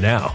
now.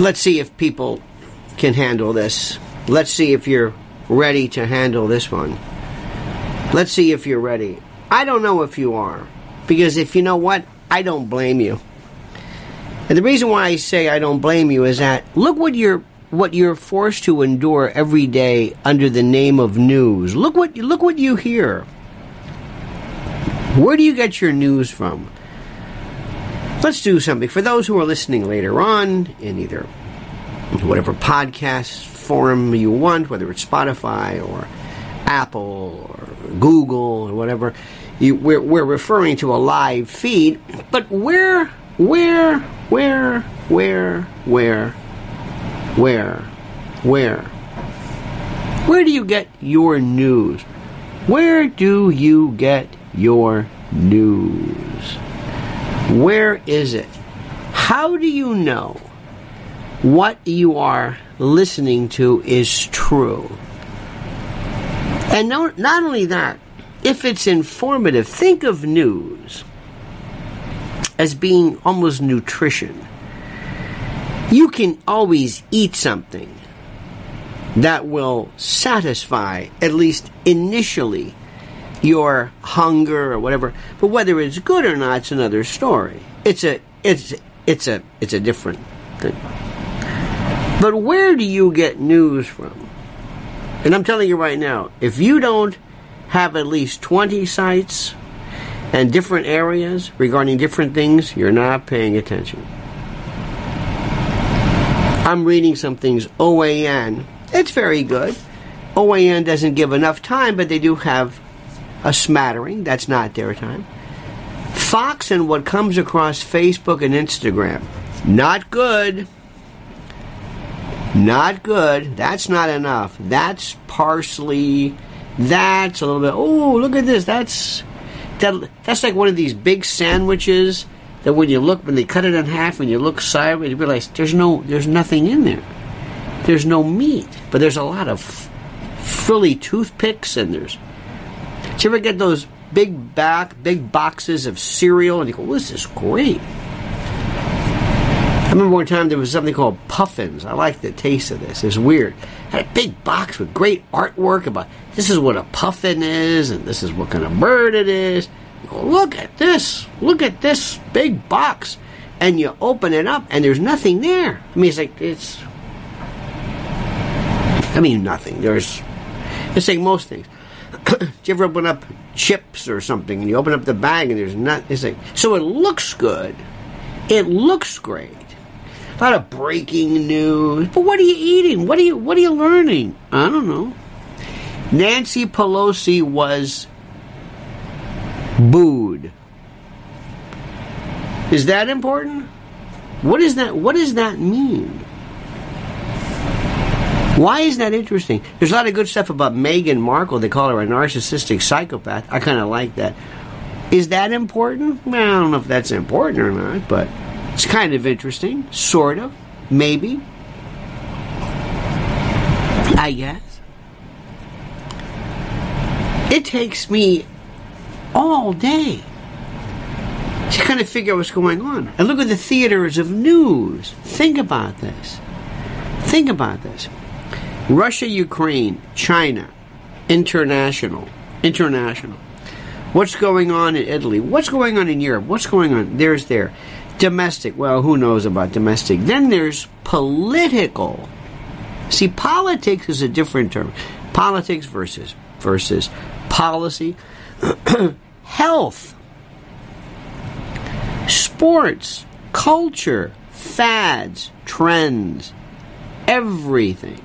Let's see if people can handle this. Let's see if you're ready to handle this one. Let's see if you're ready. I don't know if you are. Because if you know what, I don't blame you. And the reason why I say I don't blame you is that look what you're what you're forced to endure every day under the name of news. Look what look what you hear. Where do you get your news from? Let's do something. For those who are listening later on in either whatever podcast forum you want, whether it's Spotify or Apple or Google or whatever, you, we're, we're referring to a live feed. But where, where, where, where, where, where, where? Where do you get your news? Where do you get your news. Where is it? How do you know what you are listening to is true? And no, not only that, if it's informative, think of news as being almost nutrition. You can always eat something that will satisfy, at least initially, your hunger or whatever. But whether it's good or not, it's another story. It's a it's it's a it's a different thing. But where do you get news from? And I'm telling you right now, if you don't have at least 20 sites and different areas regarding different things, you're not paying attention. I'm reading some things OAN. It's very good. OAN doesn't give enough time, but they do have a smattering. That's not their time. Fox and what comes across Facebook and Instagram. Not good. Not good. That's not enough. That's parsley. That's a little bit. Oh, look at this. That's that. That's like one of these big sandwiches that when you look when they cut it in half and you look sideways, you realize there's no there's nothing in there. There's no meat, but there's a lot of frilly toothpicks and there's. Do you ever get those big back big boxes of cereal and you go, well, "This is great." I remember one time there was something called puffins. I like the taste of this. It's weird. Had a big box with great artwork about this is what a puffin is and this is what kind of bird it is. Go, Look at this. Look at this big box. And you open it up and there's nothing there. I mean, it's like, it's. I mean, nothing. There's. It's like most things. Do you ever open up chips or something and you open up the bag and there's not. It's like. So it looks good. It looks great. A lot of breaking news. But what are you eating? What are you what are you learning? I don't know. Nancy Pelosi was booed. Is that important? What is that what does that mean? Why is that interesting? There's a lot of good stuff about Meghan Markle. They call her a narcissistic psychopath. I kind of like that. Is that important? Well, I don't know if that's important or not, but it's kind of interesting, sort of, maybe. I guess. It takes me all day to kind of figure out what's going on. And look at the theaters of news. Think about this. Think about this. Russia, Ukraine, China, international, international. What's going on in Italy? What's going on in Europe? What's going on? There's there. Domestic. Well, who knows about domestic? Then there's political. See, politics is a different term. Politics versus versus policy. Health. Sports, culture, fads, trends, everything.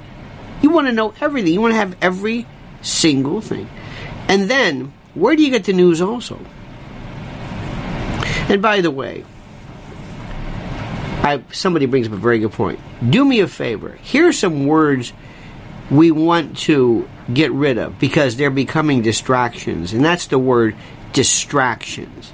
You want to know everything. You want to have every single thing. And then, where do you get the news also? And by the way, I, somebody brings up a very good point. Do me a favor. Here are some words we want to get rid of because they're becoming distractions, and that's the word distractions.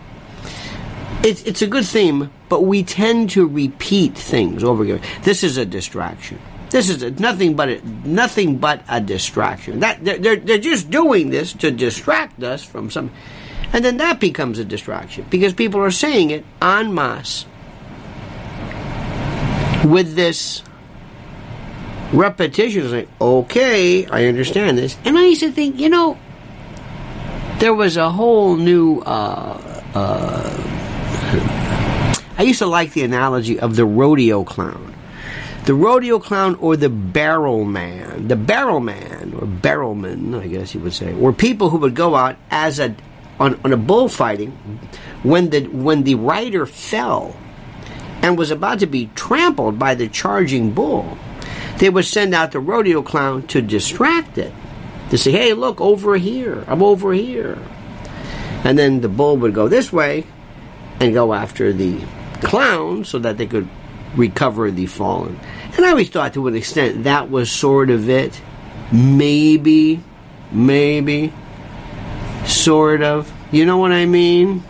It's, it's a good theme, but we tend to repeat things over again. This is a distraction. This is nothing but a, nothing but a distraction. That they're, they're, they're just doing this to distract us from some, and then that becomes a distraction because people are saying it en masse with this repetition. It's like, okay, I understand this. And I used to think, you know, there was a whole new. Uh, uh, I used to like the analogy of the rodeo clown. The rodeo clown or the barrel man. The barrel man, or barrelman, I guess you would say, were people who would go out as a on, on a bullfighting when the when the rider fell and was about to be trampled by the charging bull, they would send out the rodeo clown to distract it. To say, hey, look, over here. I'm over here. And then the bull would go this way and go after the clown so that they could recover the fallen. And I always thought to an extent that was sort of it. Maybe, maybe, sort of. You know what I mean?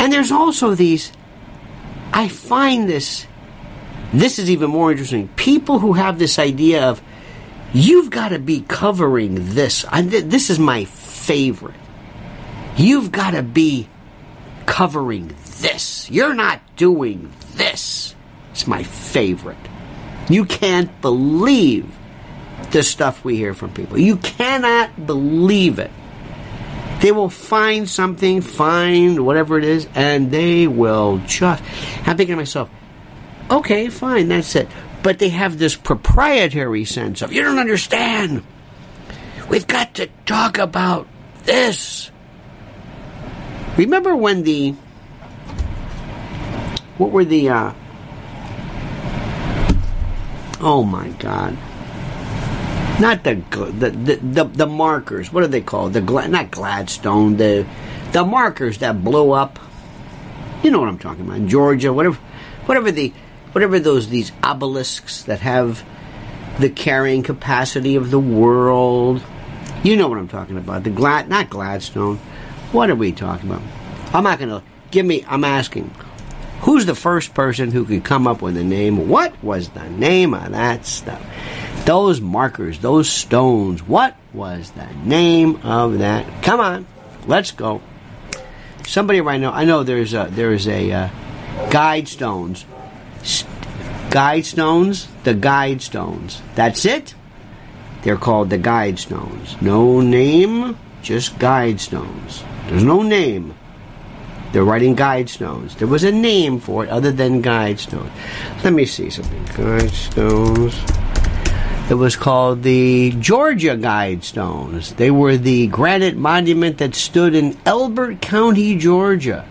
And there's also these, I find this, this is even more interesting. People who have this idea of, you've got to be covering this. I, this is my favorite. You've got to be covering this. You're not doing this. It's my favorite. You can't believe the stuff we hear from people. You cannot believe it. They will find something, find whatever it is, and they will just. I'm thinking to myself, okay, fine, that's it. But they have this proprietary sense of, you don't understand. We've got to talk about this. Remember when the. What were the. Uh, oh my God not the the, the the, the markers. What are they called? The not Gladstone. The the markers that blew up. You know what I'm talking about? In Georgia, whatever, whatever the whatever those these obelisks that have the carrying capacity of the world. You know what I'm talking about? The Glad not Gladstone. What are we talking about? I'm not going to give me. I'm asking. Who's the first person who could come up with a name? What was the name of that stuff? Those markers, those stones, what was the name of that? Come on, let's go. Somebody right now, I know there's a, there's a uh, guide stones. guide stones, the guide stones. That's it. They're called the guide stones. No name, just guide stones. There's no name. They're writing guide stones. There was a name for it other than guide stones. Let me see something. Guide stones. It was called the Georgia Guidestones. They were the granite monument that stood in Elbert County, Georgia.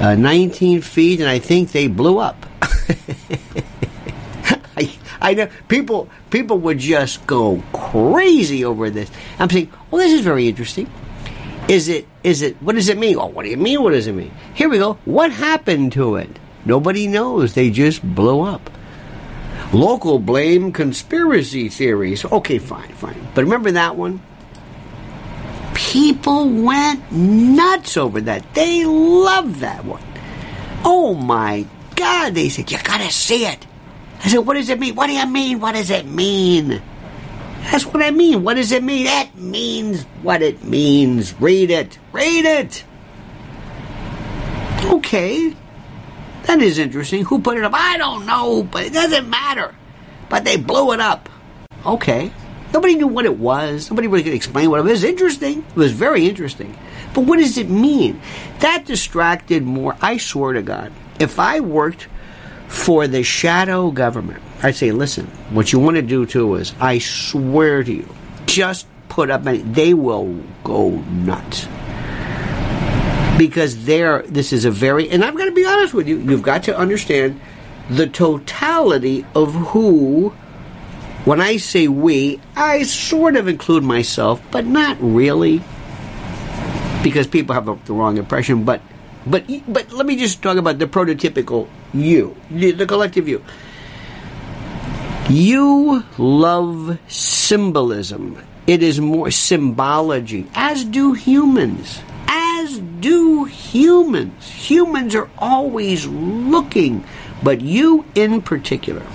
Uh, 19 feet, and I think they blew up. I, I know people people would just go crazy over this. I'm saying, well, this is very interesting. Is it is it what does it mean? Oh, what do you mean? What does it mean? Here we go. What happened to it? Nobody knows. They just blew up. Local blame conspiracy theories. Okay, fine, fine. But remember that one? People went nuts over that. They loved that one. Oh my God, they said, you gotta see it. I said, what does it mean? What do you mean? What does it mean? That's what I mean. What does it mean? That means what it means. Read it. Read it. Okay. That is interesting. Who put it up? I don't know, but it doesn't matter. But they blew it up. Okay. Nobody knew what it was. Nobody really could explain what it was. Interesting. It was very interesting. But what does it mean? That distracted more. I swear to God, if I worked for the shadow government, I'd say, listen, what you want to do too is, I swear to you, just put up, they will go nuts. Because there this is a very and I've got to be honest with you you've got to understand the totality of who when I say we I sort of include myself but not really because people have the wrong impression but but but let me just talk about the prototypical you the collective you you love symbolism it is more symbology as do humans as do humans. Humans are always looking, but you in particular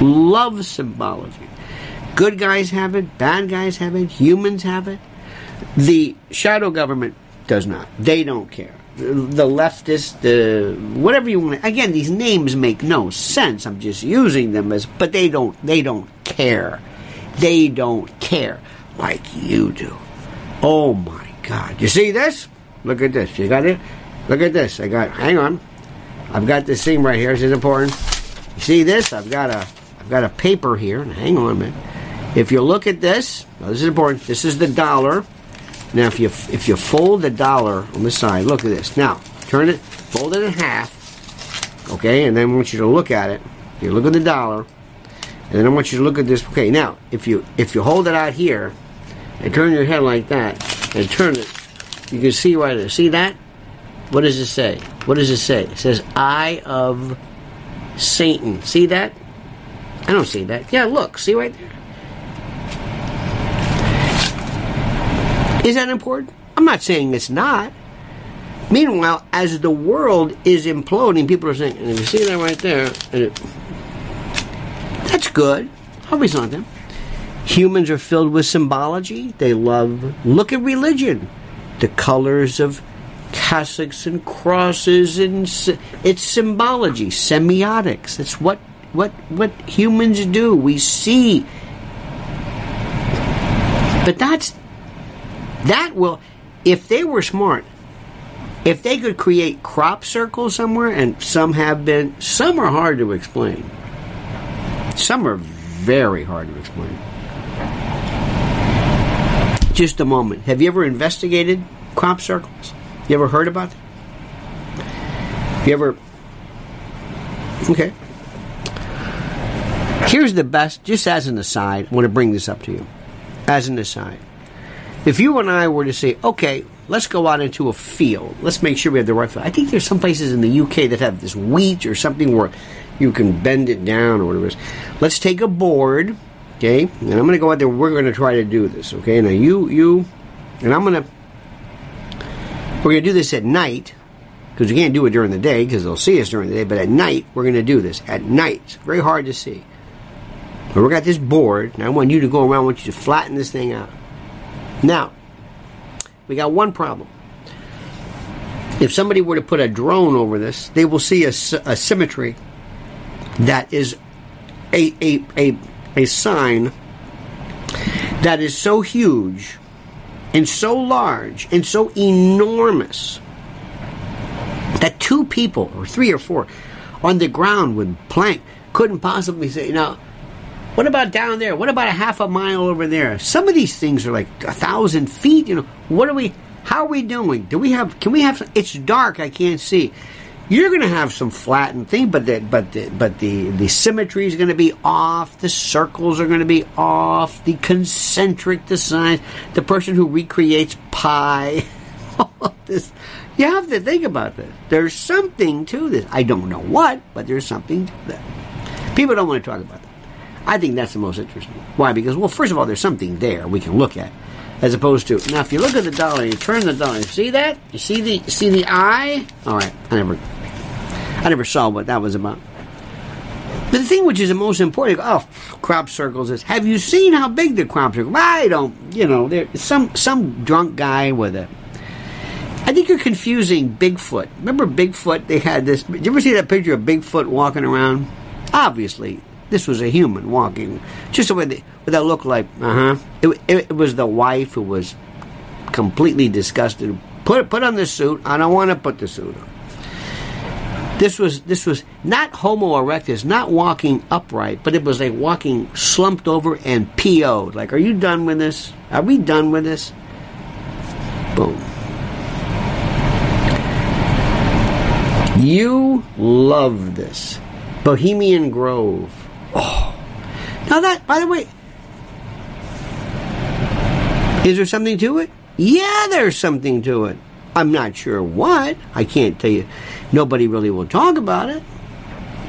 love symbology. Good guys have it, bad guys have it, humans have it. The shadow government does not. They don't care. The leftist, the whatever you want. Again, these names make no sense. I'm just using them as, but they don't. They don't care. They don't care like you do. Oh my God. You see this? Look at this. You got it? Look at this. I got hang on. I've got this thing right here. This is important. You see this? I've got a I've got a paper here. Hang on a minute. If you look at this, this is important. This is the dollar. Now if you if you fold the dollar on the side, look at this. Now, turn it, fold it in half. Okay, and then I want you to look at it. You look at the dollar, and then I want you to look at this. Okay, now if you if you hold it out here and turn your head like that, and turn it, you can see right there. See that? What does it say? What does it say? It says Eye of Satan. See that? I don't see that. Yeah, look. See right there? Is that important? I'm not saying it's not. Meanwhile, as the world is imploding, people are saying, you see that right there, that's good. I'll be something. Humans are filled with symbology. They love, look at religion. The colors of cassocks and crosses and it's symbology, semiotics. It's what what what humans do. We see. But that's that will if they were smart, if they could create crop circles somewhere, and some have been, some are hard to explain. Some are very hard to explain. Just a moment. Have you ever investigated crop circles? You ever heard about them? You ever? Okay. Here's the best, just as an aside, I want to bring this up to you. As an aside. If you and I were to say, okay, let's go out into a field. Let's make sure we have the right field. I think there's some places in the UK that have this wheat or something where you can bend it down or whatever. Let's take a board, okay, and I'm going to go out there. We're going to try to do this, okay. Now you, you, and I'm going to. We're going to do this at night because we can't do it during the day because they'll see us during the day. But at night, we're going to do this at night. It's very hard to see. But we got this board, and I want you to go around. I want you to flatten this thing out. Now, we got one problem. If somebody were to put a drone over this, they will see a, a symmetry that is a, a, a, a sign that is so huge and so large and so enormous that two people or three or four on the ground with plank couldn't possibly say, now, what about down there? What about a half a mile over there? Some of these things are like a thousand feet. You know, what are we? How are we doing? Do we have? Can we have? Some, it's dark. I can't see. You're going to have some flattened thing, but the, but the, but the the symmetry is going to be off. The circles are going to be off. The concentric, the signs. The person who recreates pi. All this. You have to think about this. There's something to this. I don't know what, but there's something to that. People don't want to talk about. I think that's the most interesting. Why? Because, well, first of all, there's something there we can look at, as opposed to now. If you look at the dollar, you turn the dollar. You see that? You see the see the eye? All right, I never, I never saw what that was about. But the thing which is the most important, oh, crop circles is: Have you seen how big the crop circle? I don't. You know, there some some drunk guy with a. I think you're confusing Bigfoot. Remember Bigfoot? They had this. Did you ever see that picture of Bigfoot walking around? Obviously, this was a human walking, just the way they, that looked like. Uh huh. It, it, it, was the wife who was completely disgusted. Put put on the suit. I don't want to put the suit on. This was this was not Homo erectus, not walking upright, but it was like walking slumped over and PO'd. Like, are you done with this? Are we done with this? Boom. You love this. Bohemian Grove. Oh. Now that, by the way, is there something to it? Yeah, there's something to it. I'm not sure what. I can't tell you. Nobody really will talk about it.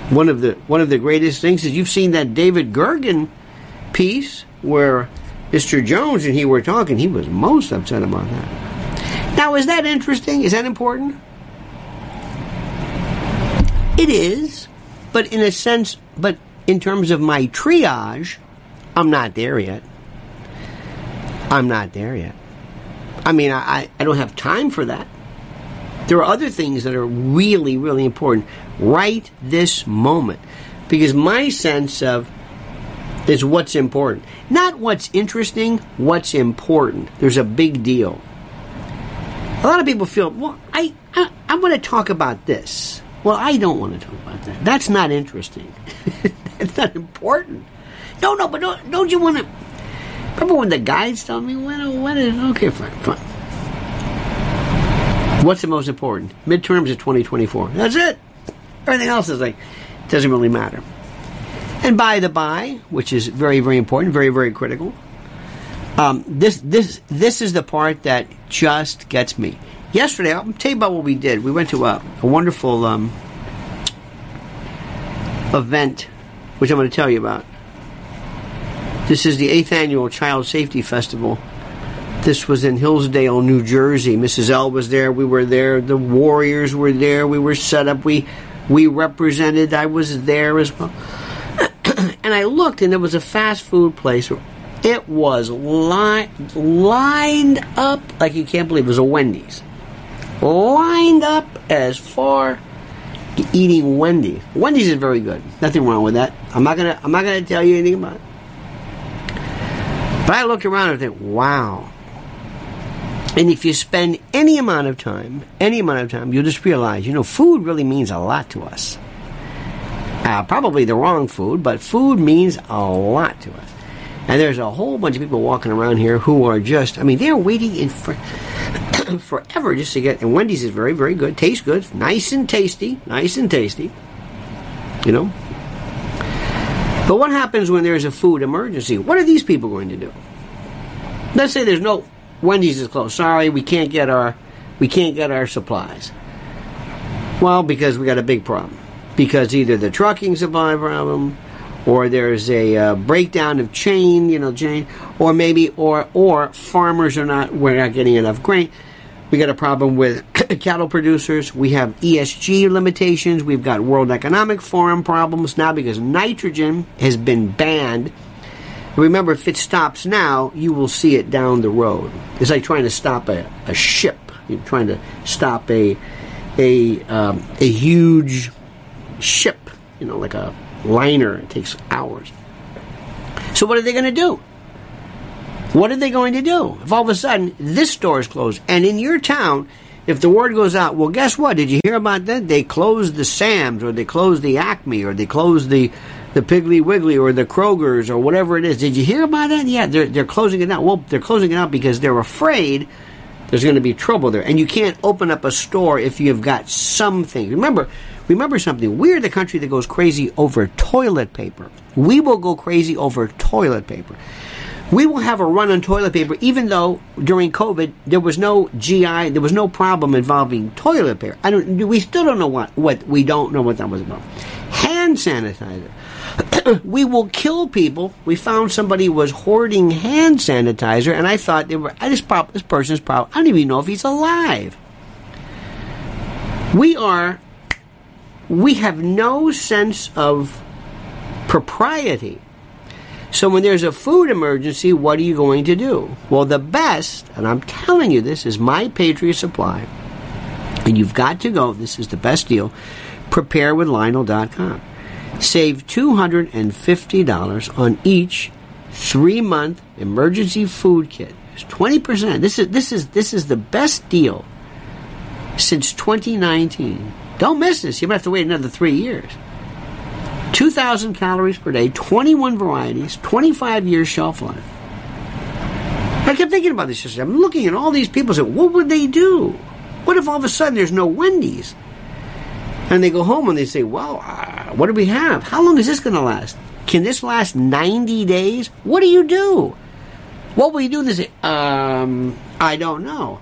One of the one of the greatest things is you've seen that David Gergen piece where Mr. Jones and he were talking. He was most upset about that. Now, is that interesting? Is that important? It is, but in a sense, but in terms of my triage, I'm not there yet. I'm not there yet. I mean, I, I don't have time for that. There are other things that are really, really important right this moment. Because my sense of is what's important. Not what's interesting, what's important. There's a big deal. A lot of people feel, well, I, I, I want to talk about this. Well, I don't want to talk about that. That's not interesting. It's not important. No, no, but don't, don't you want to? Remember when the guides told me when? When is okay? Fine, fine. What's the most important? Midterms of 2024. That's it. Everything else is like doesn't really matter. And by the by, which is very, very important, very, very critical. Um, this, this, this is the part that just gets me. Yesterday, I'll tell you about what we did. We went to a, a wonderful um, event which I'm going to tell you about. This is the eighth annual Child Safety Festival This was in Hillsdale, New Jersey. Mrs. L was there. We were there. The Warriors were there. We were set up. We we represented. I was there as well. and I looked, and there was a fast food place. It was li- lined up like you can't believe. It was a Wendy's, lined up as far eating Wendy's. Wendy's is very good. Nothing wrong with that. I'm not gonna. I'm not gonna tell you anything about it. But I looked around and think, wow. And if you spend any amount of time, any amount of time, you'll just realize, you know, food really means a lot to us. Uh, probably the wrong food, but food means a lot to us. And there's a whole bunch of people walking around here who are just, I mean, they're waiting in for, forever just to get, and Wendy's is very, very good, tastes good, nice and tasty, nice and tasty, you know. But what happens when there's a food emergency? What are these people going to do? Let's say there's no Wendy's is closed. Sorry, we can't get our we can't get our supplies. Well, because we got a big problem. Because either the trucking's a problem, or there's a uh, breakdown of chain, you know, chain, or maybe or or farmers are not we're not getting enough grain. We got a problem with cattle producers. We have ESG limitations. We've got World Economic Forum problems now because nitrogen has been banned Remember, if it stops now, you will see it down the road. It's like trying to stop a, a ship. You're trying to stop a a um, a huge ship. You know, like a liner. It takes hours. So what are they going to do? What are they going to do if all of a sudden this store is closed and in your town? If the word goes out, well, guess what? Did you hear about that? They closed the Sam's, or they closed the Acme, or they closed the the Piggly Wiggly or the Kroger's or whatever it is. Did you hear about that? Yeah, they're, they're closing it out. Well, they're closing it out because they're afraid there's going to be trouble there. And you can't open up a store if you've got something. Remember, remember something. We're the country that goes crazy over toilet paper. We will go crazy over toilet paper. We will have a run on toilet paper, even though during COVID there was no GI, there was no problem involving toilet paper. I don't. We still don't know what what we don't know what that was about. Hand sanitizer. we will kill people. We found somebody was hoarding hand sanitizer, and I thought they were. I just prob- this person's probably. I don't even know if he's alive. We are. We have no sense of propriety. So when there's a food emergency, what are you going to do? Well, the best, and I'm telling you this, is My Patriot Supply. And you've got to go. This is the best deal. PrepareWithLionel.com. Save $250 on each three month emergency food kit. It's 20%. This is, this, is, this is the best deal since 2019. Don't miss this. You might have to wait another three years. 2,000 calories per day, 21 varieties, 25 years shelf life. I kept thinking about this yesterday. I'm looking at all these people saying, what would they do? What if all of a sudden there's no Wendy's? And they go home and they say, well, uh, what do we have? How long is this going to last? Can this last 90 days? What do you do? What will you do? They say, um, I don't know.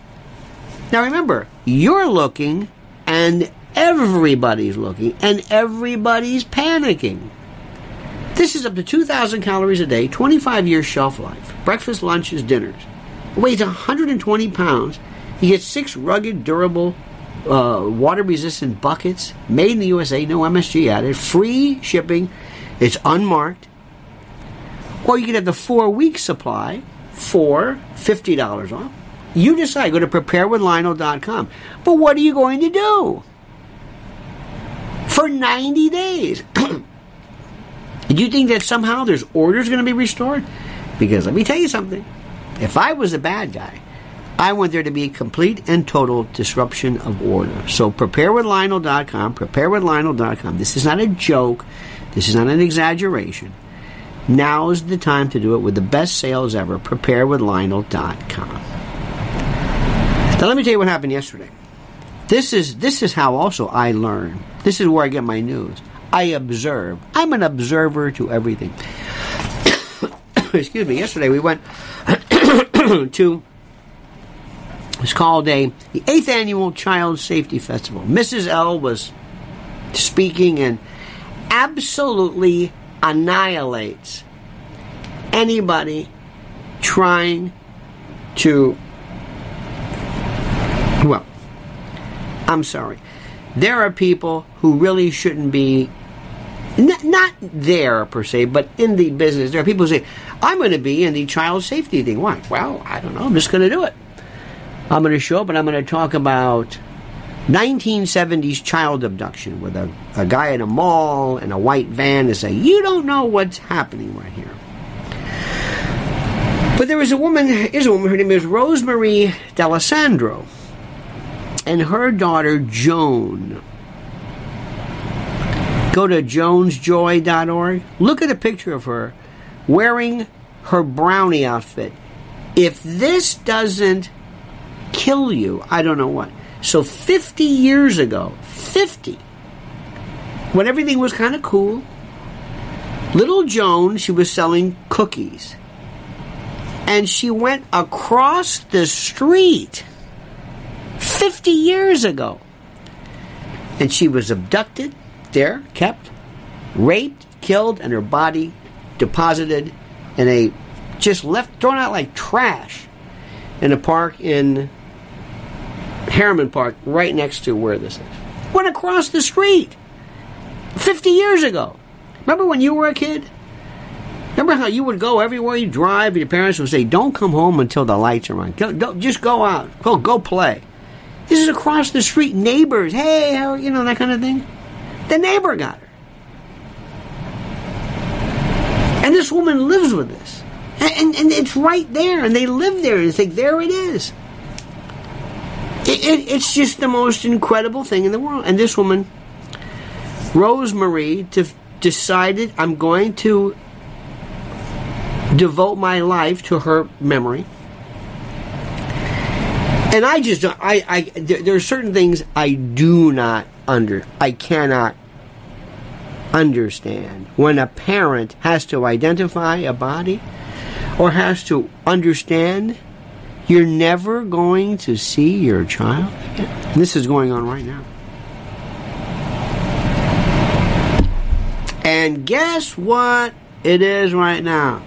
Now remember, you're looking and everybody's looking and everybody's panicking. This is up to 2,000 calories a day, 25 years shelf life, breakfast, lunches, dinners. It weighs 120 pounds. You get six rugged, durable uh, water resistant buckets, made in the USA, no MSG added, free shipping, it's unmarked. Or you can have the four week supply for $50 off. You decide. Go to preparewithlionel.com. But what are you going to do? For 90 days. do you think that somehow there's orders going to be restored? Because let me tell you something. If I was a bad guy, I want there to be a complete and total disruption of order. So preparewithlionel.com, preparewithlionel.com. This is not a joke. This is not an exaggeration. Now is the time to do it with the best sales ever. Preparewithlionel.com. Now let me tell you what happened yesterday. This is this is how also I learn. This is where I get my news. I observe. I'm an observer to everything. Excuse me. Yesterday we went to it's called a the eighth annual Child Safety Festival. Mrs. L was speaking and absolutely annihilates anybody trying to. Well, I'm sorry. There are people who really shouldn't be not, not there per se, but in the business. There are people who say, I'm going to be in the child safety thing. Why? Well, I don't know. I'm just going to do it. I'm going to show up and I'm going to talk about 1970s child abduction with a, a guy in a mall in a white van and say, You don't know what's happening right here. But there was a woman, is a woman, her name is Rosemary D'Alessandro, and her daughter Joan. Go to joansjoy.org. Look at a picture of her wearing her brownie outfit. If this doesn't kill you, I don't know what. So 50 years ago, 50, when everything was kind of cool, little Joan, she was selling cookies. And she went across the street 50 years ago. And she was abducted there, kept, raped, killed, and her body deposited in a just left thrown out like trash in a park in Harriman Park, right next to where this is. Went across the street 50 years ago. Remember when you were a kid? Remember how you would go everywhere you drive, your parents would say, "Don't come home until the lights are on. Go, go, just go out. Go, go play." This is across the street. Neighbors, hey, how, you know that kind of thing. The neighbor got her. And this woman lives with this. And, and, and it's right there, and they live there, and think, there it is. It, it, it's just the most incredible thing in the world. And this woman, Rosemary, to, decided I'm going to devote my life to her memory. And I just, don't. I, I, there, there are certain things I do not under, I cannot understand when a parent has to identify a body or has to understand you're never going to see your child again. This is going on right now. And guess what it is right now?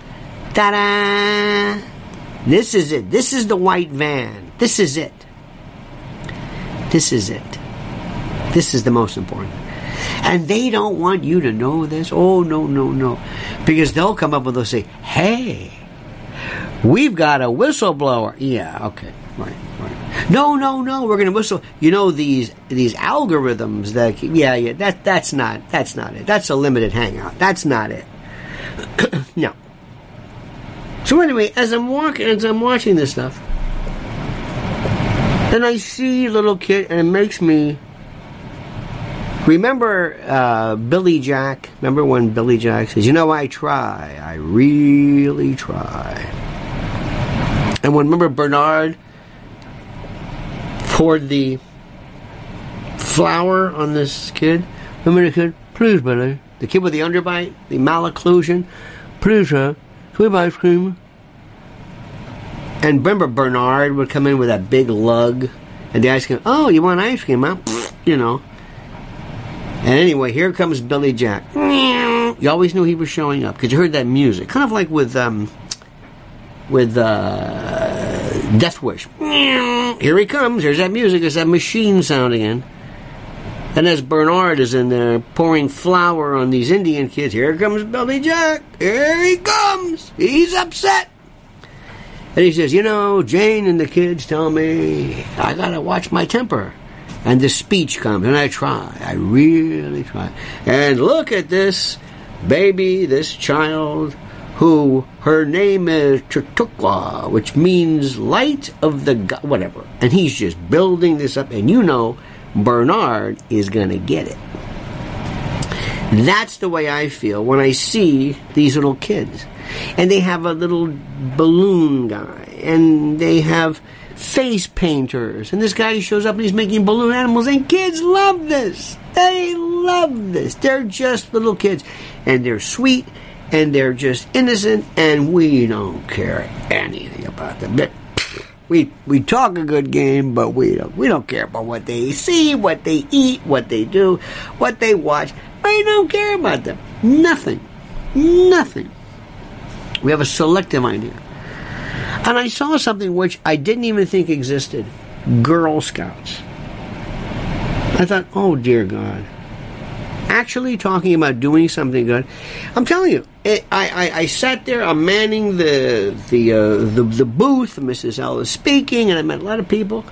Ta da! This is it. This is the white van. This is it. This is it. This is the most important. And they don't want you to know this. Oh, no, no, no. Because they'll come up and they'll say, hey, we've got a whistleblower. Yeah, okay, right, right. No, no, no, we're going to whistle. You know, these these algorithms that, yeah, yeah, that, that's not, that's not it. That's a limited hangout. That's not it. no. So anyway, as I'm walking, as I'm watching this stuff, and I see little kid, and it makes me Remember uh, Billy Jack? Remember when Billy Jack says, You know, I try. I really try. And when remember Bernard poured the flour on this kid? Remember the kid? Please, Billy. The kid with the underbite, the malocclusion. Please, sir. Can we ice cream? And remember Bernard would come in with that big lug, and the ice cream. Oh, you want ice cream, huh? You know. And anyway, here comes Billy Jack. You always knew he was showing up because you heard that music, kind of like with um, with uh, Death Wish. Here he comes. There's that music. There's that machine sound again. And as Bernard is in there pouring flour on these Indian kids, here comes Billy Jack. Here he comes. He's upset. And he says, You know, Jane and the kids tell me I gotta watch my temper and the speech comes, and I try. I really try. And look at this baby, this child, who her name is Chautauqua, which means light of the God, whatever. And he's just building this up, and you know, Bernard is going to get it. That's the way I feel when I see these little kids. And they have a little balloon guy, and they have face painters. And this guy shows up and he's making balloon animals, and kids love this. They love this. They're just little kids, and they're sweet, and they're just innocent, and we don't care anything about them. We we talk a good game, but we don't we don't care about what they see, what they eat, what they do, what they watch. We don't care about them. Nothing. Nothing. We have a selective idea. And I saw something which I didn't even think existed Girl Scouts. I thought, oh dear God. Actually talking about doing something good. I'm telling you, it, I, I, I, sat there, I'm manning the the, uh, the the booth, Mrs. L is speaking, and I met a lot of people.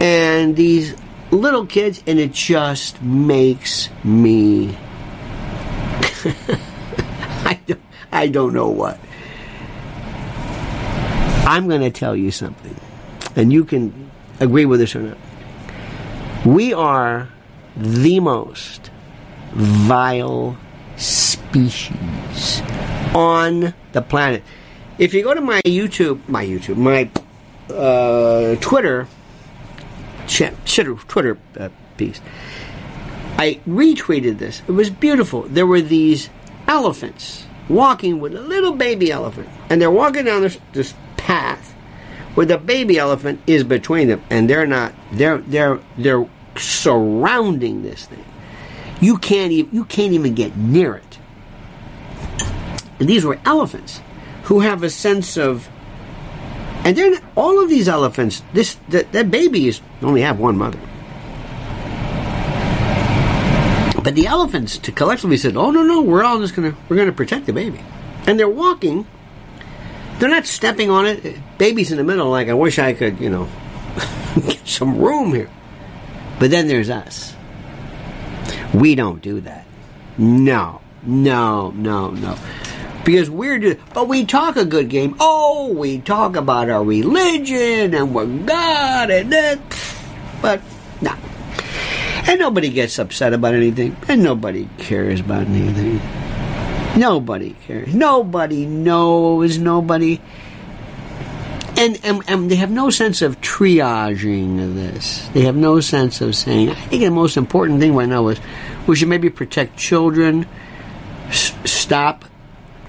And these little kids, and it just makes me I, don't, I don't know what. I'm going to tell you something, and you can agree with this or not. We are the most vile species on the planet. If you go to my YouTube, my YouTube, my uh, Twitter, Twitter, Twitter uh, piece, I retweeted this. It was beautiful. There were these elephants walking with a little baby elephant, and they're walking down this, this path where the baby elephant is between them, and they're not. They're they're they're surrounding this thing. You can't even you can't even get near it. And these were elephants who have a sense of and not, all of these elephants this that, that babies only have one mother but the elephants to collectively said, "Oh no, no, we're all just gonna we're gonna protect the baby," and they're walking. They're not stepping on it. Baby's in the middle. Like I wish I could, you know, get some room here. But then there's us. We don't do that. No, no, no, no. Because we're just, but we talk a good game. Oh, we talk about our religion and we're God and that. But and nobody gets upset about anything. And nobody cares about anything. Nobody cares. Nobody knows. Nobody. And, and, and they have no sense of triaging this. They have no sense of saying, I think the most important thing right now is we should maybe protect children, s- stop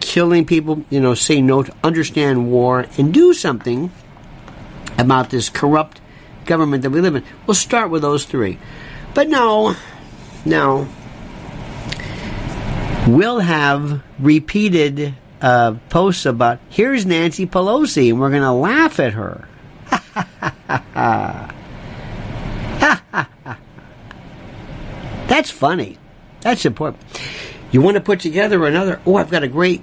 killing people, you know, say no to understand war, and do something about this corrupt government that we live in. We'll start with those three. But no, no. We'll have repeated uh, posts about here's Nancy Pelosi, and we're going to laugh at her. That's funny. That's important. You want to put together another? Oh, I've got a great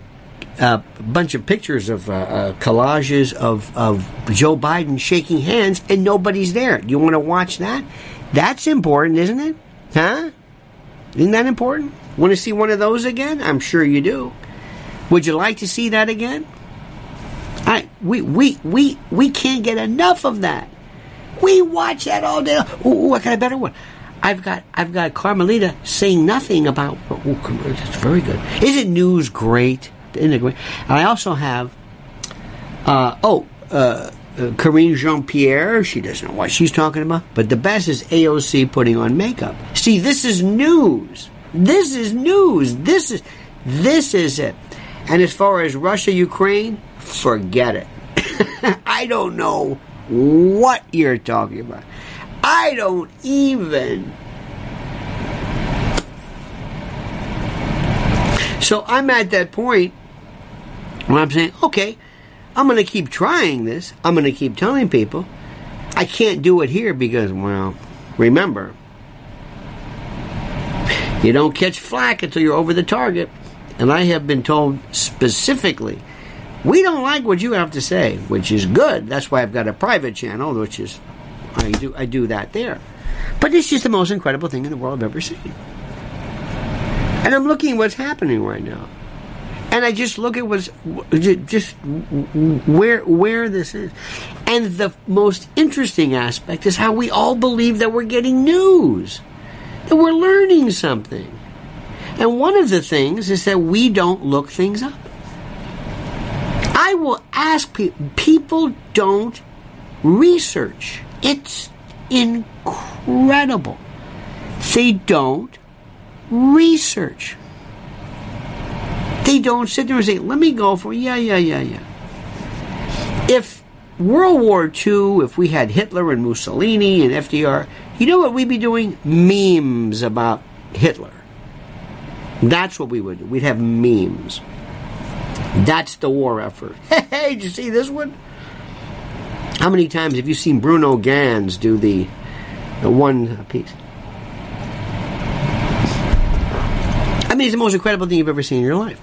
uh, bunch of pictures of uh, uh, collages of, of Joe Biden shaking hands, and nobody's there. You want to watch that? That's important, isn't it? Huh? Isn't that important? Want to see one of those again? I'm sure you do. Would you like to see that again? I we we we we can't get enough of that. We watch that all day. Ooh, I got a better one. I've got I've got Carmelita saying nothing about. Oh, that's very good. Isn't news great? Isn't it great? And I also have. Uh, oh, uh, Karine Jean Pierre, she doesn't know what she's talking about. But the best is AOC putting on makeup. See, this is news. This is news. This is this is it. And as far as Russia Ukraine, forget it. I don't know what you're talking about. I don't even. So I'm at that point where I'm saying, okay, I'm going to keep trying this. I'm going to keep telling people. I can't do it here because, well, remember, you don't catch flack until you're over the target. And I have been told specifically, we don't like what you have to say, which is good. That's why I've got a private channel, which is I do I do that there. But it's just the most incredible thing in the world I've ever seen. And I'm looking at what's happening right now and I just look at what's just where where this is, and the most interesting aspect is how we all believe that we're getting news, that we're learning something, and one of the things is that we don't look things up. I will ask people; people don't research. It's incredible. They don't research. They don't sit there and say, let me go for, yeah, yeah, yeah, yeah. If World War II, if we had Hitler and Mussolini and FDR, you know what we'd be doing? Memes about Hitler. That's what we would do. We'd have memes. That's the war effort. Hey, did you see this one? How many times have you seen Bruno Ganz do the, the one piece? I mean, it's the most incredible thing you've ever seen in your life.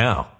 now.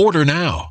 Order now.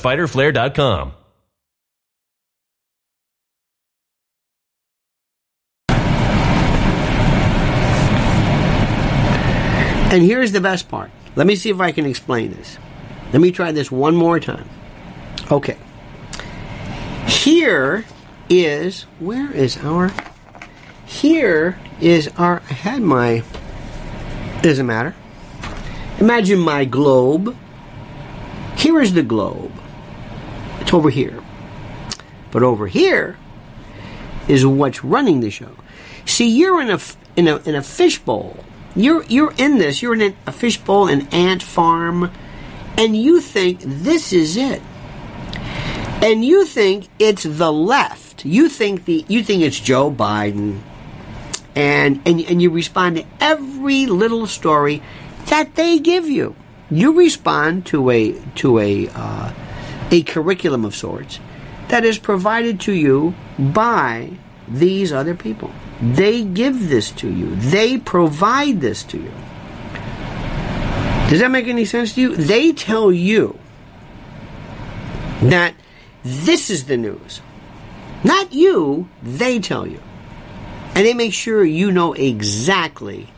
www.fighterflare.com. And here's the best part. Let me see if I can explain this. Let me try this one more time. Okay. Here is, where is our, here is our, I had my, doesn't matter. Imagine my globe. Here is the globe. Over here. But over here is what's running the show. See, you're in a, in a, in a fishbowl you're you're in this. You're in a fishbowl, an ant farm, and you think this is it. And you think it's the left. You think the you think it's Joe Biden. And and and you respond to every little story that they give you. You respond to a to a uh, a curriculum of sorts that is provided to you by these other people. They give this to you. They provide this to you. Does that make any sense to you? They tell you that this is the news. Not you, they tell you. And they make sure you know exactly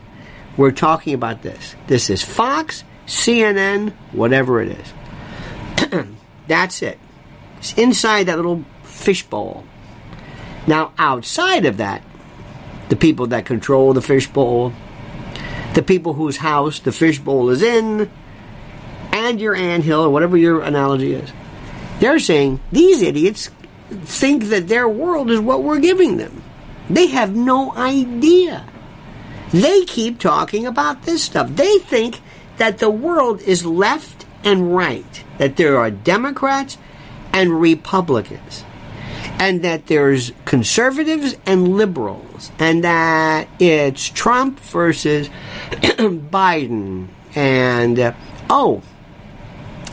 we're talking about this. This is Fox, CNN, whatever it is. That's it. It's inside that little fishbowl. Now, outside of that, the people that control the fishbowl, the people whose house the fishbowl is in, and your anthill, or whatever your analogy is. They're saying these idiots think that their world is what we're giving them. They have no idea. They keep talking about this stuff. They think that the world is left and right, that there are Democrats and Republicans, and that there's conservatives and liberals, and that it's Trump versus Biden, and uh, oh,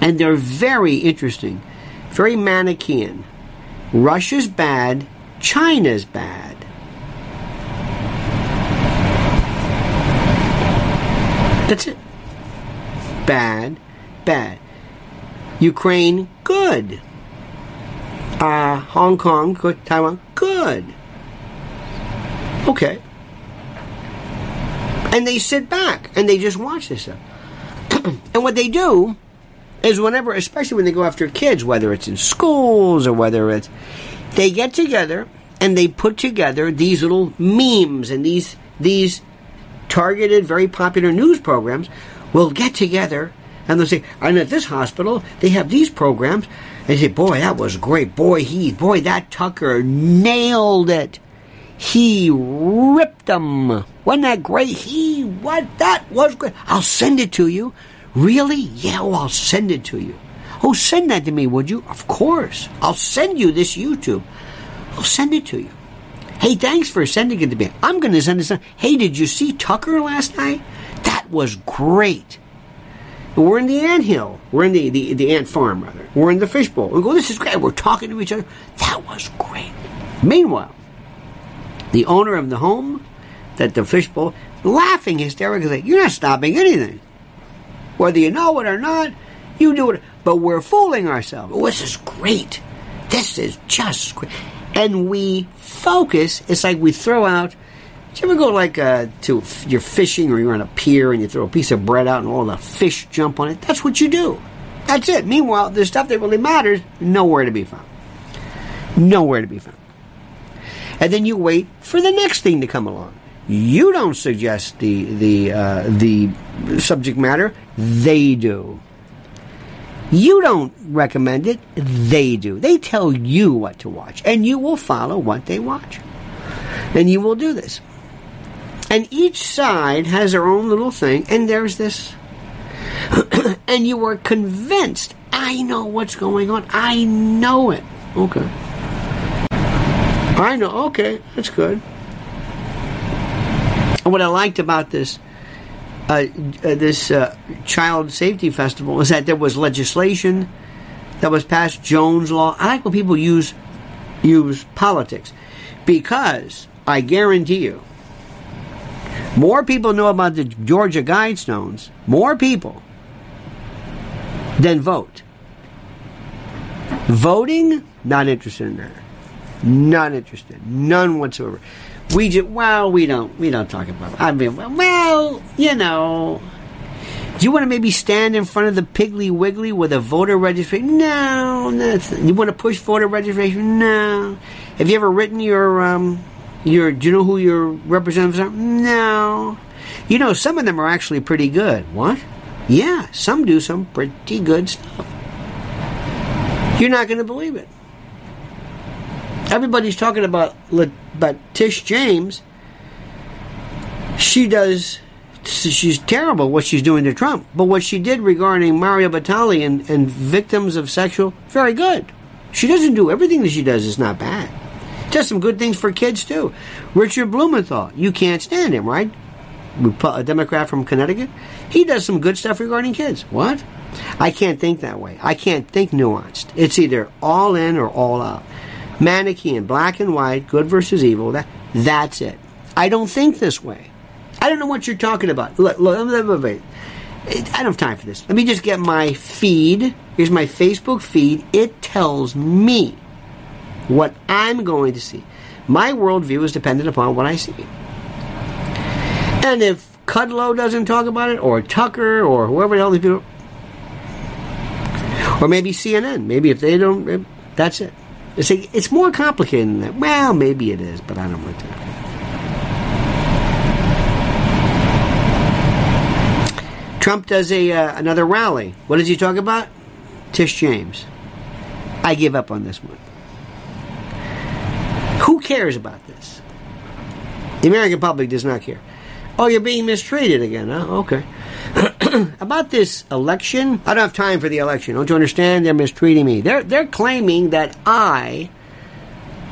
and they're very interesting, very Manichaean. Russia's bad, China's bad. That's it. Bad, bad. Ukraine, good. Uh, Hong Kong, good. Taiwan, good. Okay. And they sit back and they just watch this stuff. and what they do is whenever, especially when they go after kids, whether it's in schools or whether it's, they get together and they put together these little memes and these these targeted, very popular news programs will get together and they'll say, and at this hospital, they have these programs. And they say, boy, that was great. Boy, he, boy, that Tucker nailed it. He ripped them. Wasn't that great? He, what? That was great. I'll send it to you. Really? Yeah, well, I'll send it to you. Oh, send that to me, would you? Of course. I'll send you this YouTube. I'll send it to you. Hey, thanks for sending it to me. I'm going to send it. Hey, did you see Tucker last night? That was great. We're in the ant hill. We're in the, the, the ant farm, rather. We're in the fishbowl. We go, this is great. We're talking to each other. That was great. Meanwhile, the owner of the home, that the fishbowl, laughing hysterically, you're not stopping anything. Whether you know it or not, you do it. But we're fooling ourselves. Oh, this is great. This is just great and we focus. It's like we throw out. Do you ever go like uh, to you're fishing or you're on a pier and you throw a piece of bread out and all the fish jump on it? That's what you do. That's it. Meanwhile, the stuff that really matters nowhere to be found. Nowhere to be found. And then you wait for the next thing to come along. You don't suggest the the uh, the subject matter; they do. You don't recommend it, they do. They tell you what to watch, and you will follow what they watch. And you will do this. And each side has their own little thing, and there's this. and you are convinced, I know what's going on. I know it. Okay. I know, okay, that's good. What I liked about this uh, uh, this uh, child safety festival is that there was legislation that was passed, Joan's Law. I like when people use use politics because I guarantee you, more people know about the Georgia Guidestones, more people than vote. Voting, not interested in that. Not interested. None whatsoever. We just well, we don't we don't talk about. It. I mean, well, you know, do you want to maybe stand in front of the Piggly Wiggly with a voter registration? No, nothing. You want to push voter registration? No. Have you ever written your um your? Do you know who your representatives are? No. You know, some of them are actually pretty good. What? Yeah, some do some pretty good stuff. You're not going to believe it. Everybody's talking about but Tish James, she does. She's terrible what she's doing to Trump, but what she did regarding Mario Batali and, and victims of sexual, very good. She doesn't do everything that she does is not bad. Does some good things for kids too. Richard Blumenthal, you can't stand him, right? A Democrat from Connecticut. He does some good stuff regarding kids. What? I can't think that way. I can't think nuanced. It's either all in or all out. Manichaean, black and white, good versus evil. That, that's it. I don't think this way. I don't know what you're talking about. Look, look. I don't have time for this. Let me just get my feed. Here's my Facebook feed. It tells me what I'm going to see. My worldview is dependent upon what I see. And if Kudlow doesn't talk about it, or Tucker, or whoever the hell these people, or maybe CNN, maybe if they don't, that's it. It's, it's more complicated than that. Well, maybe it is, but I don't want to. Trump does a uh, another rally. What does he talk about? Tish James. I give up on this one. Who cares about this? The American public does not care. Oh, you're being mistreated again, huh? Okay. about this election, I don't have time for the election. Don't you understand? They're mistreating me. They're they're claiming that I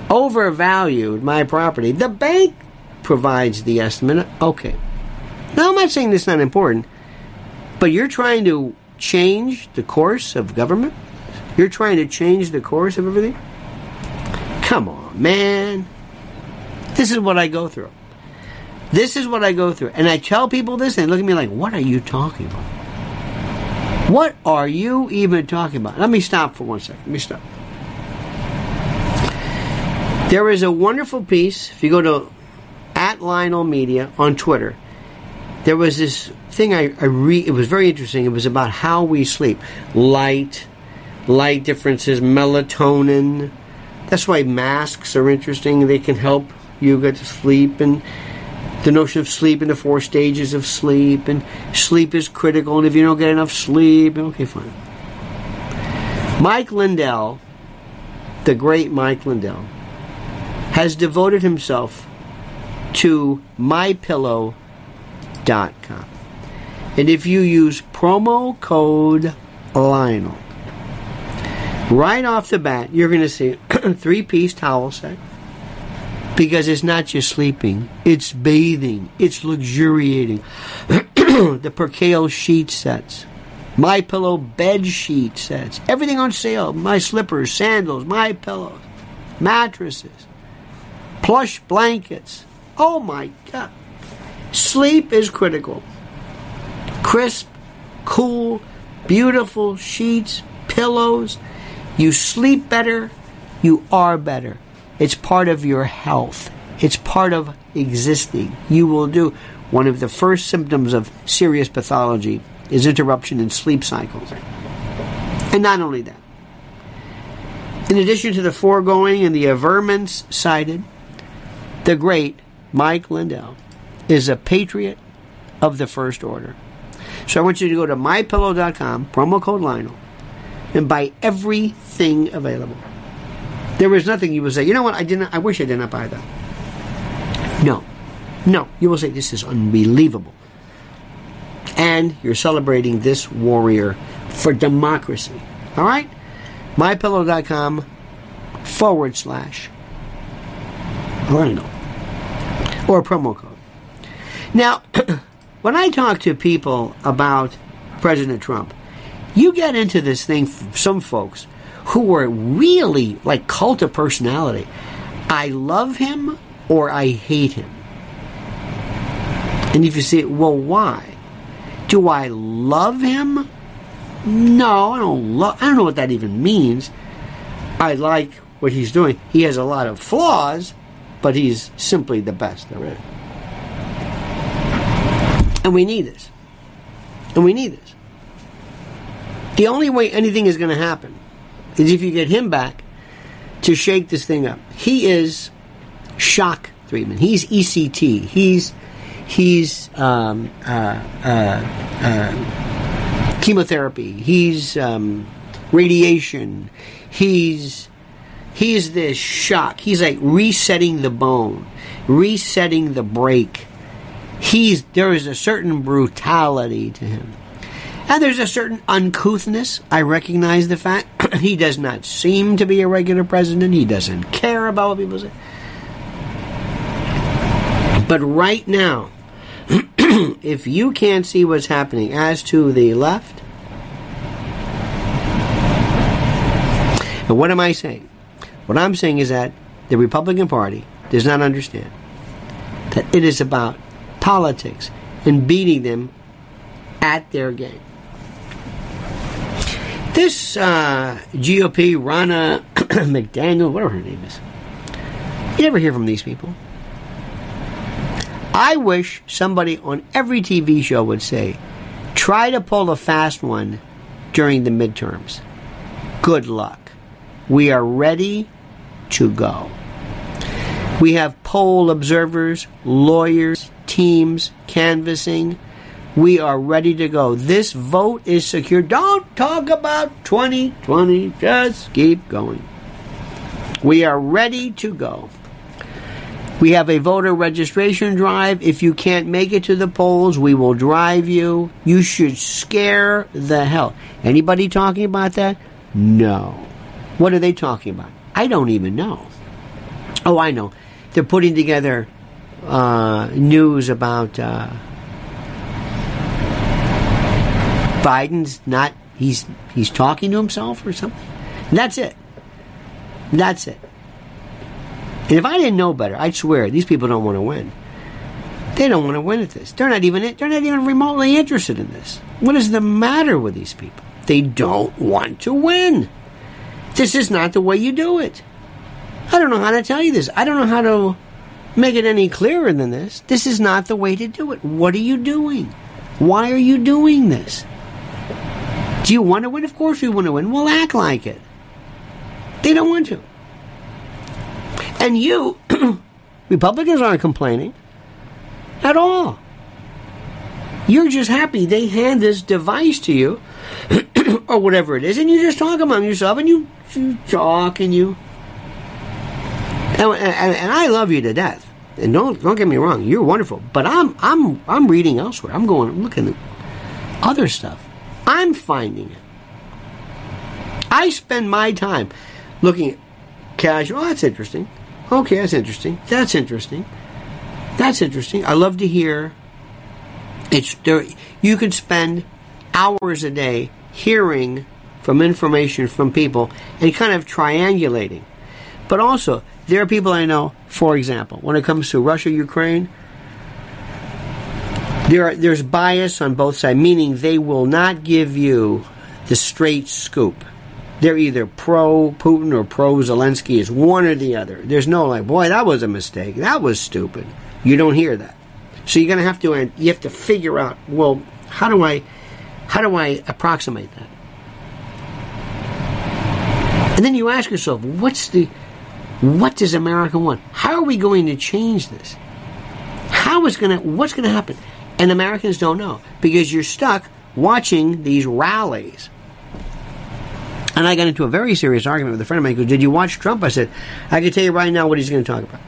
overvalued my property. The bank provides the estimate. Okay. Now I'm not saying this is not important, but you're trying to change the course of government. You're trying to change the course of everything. Come on, man. This is what I go through. This is what I go through. And I tell people this, and they look at me like, what are you talking about? What are you even talking about? Let me stop for one second. Let me stop. There is a wonderful piece, if you go to at Lionel Media on Twitter, there was this thing I, I re, it was very interesting. It was about how we sleep. Light, light differences, melatonin. That's why masks are interesting. They can help you get to sleep and the notion of sleep and the four stages of sleep, and sleep is critical, and if you don't get enough sleep, okay, fine. Mike Lindell, the great Mike Lindell, has devoted himself to mypillow.com. And if you use promo code Lionel, right off the bat, you're going to see three piece towel set because it's not just sleeping, it's bathing, it's luxuriating. the percale sheet sets, my pillow bed sheet sets, everything on sale, my slippers, sandals, my pillows, mattresses, plush blankets. Oh my god. Sleep is critical. Crisp, cool, beautiful sheets, pillows. You sleep better, you are better. It's part of your health. It's part of existing. You will do. One of the first symptoms of serious pathology is interruption in sleep cycles. And not only that. In addition to the foregoing and the averments cited, the great Mike Lindell is a patriot of the first order. So I want you to go to mypillow.com, promo code Lionel, and buy everything available. There was nothing you would say, you know what, I didn't I wish I did not buy that. No. No. You will say this is unbelievable. And you're celebrating this warrior for democracy. All right? MyPillow.com forward slash Lionel. Or promo code. Now, when I talk to people about President Trump, you get into this thing, some folks who were really like cult of personality. I love him or I hate him. And if you say, well, why? Do I love him? No, I don't love. I don't know what that even means. I like what he's doing. He has a lot of flaws, but he's simply the best there is. And we need this. And we need this. The only way anything is going to happen is if you get him back to shake this thing up. He is shock treatment. He's ECT. He's he's um, uh, uh, uh, chemotherapy. He's um, radiation. He's he's this shock. He's like resetting the bone, resetting the break. He's there is a certain brutality to him. And there's a certain uncouthness. I recognize the fact he does not seem to be a regular president. He doesn't care about what people say. But right now, if you can't see what's happening as to the left, and what am I saying? What I'm saying is that the Republican Party does not understand that it is about politics and beating them at their game. This uh, GOP, Ronna McDaniel, whatever her name is, you never hear from these people. I wish somebody on every TV show would say, try to pull a fast one during the midterms. Good luck. We are ready to go. We have poll observers, lawyers, teams, canvassing, We are ready to go. This vote is secure. Don't talk about 2020. Just keep going. We are ready to go. We have a voter registration drive. If you can't make it to the polls, we will drive you. You should scare the hell. Anybody talking about that? No. What are they talking about? I don't even know. Oh, I know. They're putting together uh, news about uh, Biden's not. He's he's talking to himself or something. And that's it. That's it. And if I didn't know better, I'd swear these people don't want to win. They don't want to win at this. They're not even they're not even remotely interested in this. What is the matter with these people? They don't want to win. This is not the way you do it. I don't know how to tell you this. I don't know how to make it any clearer than this. This is not the way to do it. What are you doing? Why are you doing this? Do you want to win? Of course we want to win. We'll act like it. They don't want to. And you, Republicans aren't complaining at all. You're just happy they hand this device to you, or whatever it is, and you just talk among yourself, and you, you talk, and you. And, and, and I love you to death. And don't don't get me wrong, you're wonderful. But I'm I'm I'm reading elsewhere. I'm going looking at other stuff. I'm finding it. I spend my time looking at casual. Oh, that's interesting. Okay, that's interesting. That's interesting. That's interesting. I love to hear. It's there. You could spend hours a day hearing from information from people and kind of triangulating. But also, there are people I know. For example, when it comes to Russia, Ukraine, there are, there's bias on both sides, meaning they will not give you the straight scoop. They're either pro Putin or pro Zelensky. It's one or the other. There's no like, boy, that was a mistake. That was stupid. You don't hear that. So you're going to have to uh, you have to figure out, well, how do I how do I approximate that? And then you ask yourself, what's the what does America want? How are we going to change this? How is going to what's going to happen? And Americans don't know because you're stuck watching these rallies. And I got into a very serious argument with a friend of mine who Did you watch Trump? I said, I can tell you right now what he's going to talk about.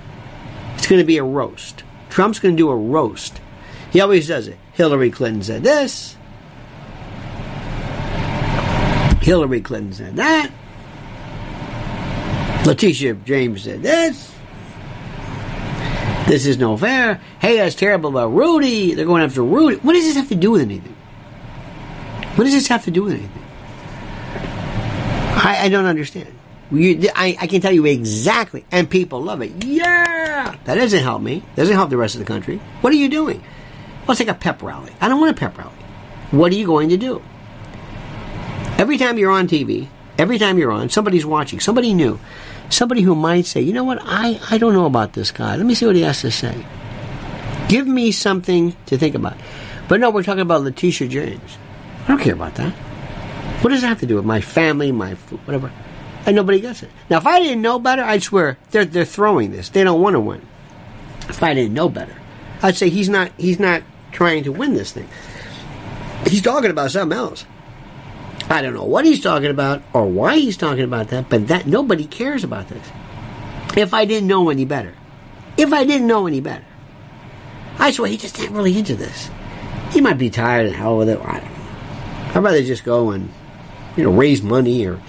It's going to be a roast. Trump's going to do a roast. He always does it. Hillary Clinton said this. Hillary Clinton said that. Letitia James said this. This is no fair. Hey, that's terrible about Rudy. They're going after Rudy. What does this have to do with anything? What does this have to do with anything? I, I don't understand. You, I, I, can tell you exactly, and people love it. Yeah, that doesn't help me. Doesn't help the rest of the country. What are you doing? Let's take a pep rally. I don't want a pep rally. What are you going to do? Every time you're on TV, every time you're on, somebody's watching, somebody new, somebody who might say, you know what, I, I don't know about this guy. Let me see what he has to say. Give me something to think about. But no, we're talking about Letitia James. I don't care about that. What does that have to do with my family, my whatever? And nobody gets it. Now, if I didn't know better, I'd swear they're they're throwing this. They don't want to win. If I didn't know better, I'd say he's not he's not trying to win this thing. He's talking about something else. I don't know what he's talking about or why he's talking about that, but that nobody cares about this. If I didn't know any better, if I didn't know any better, I swear he just ain't really into this. He might be tired and hell with it. I don't know. I'd rather just go and you know raise money or.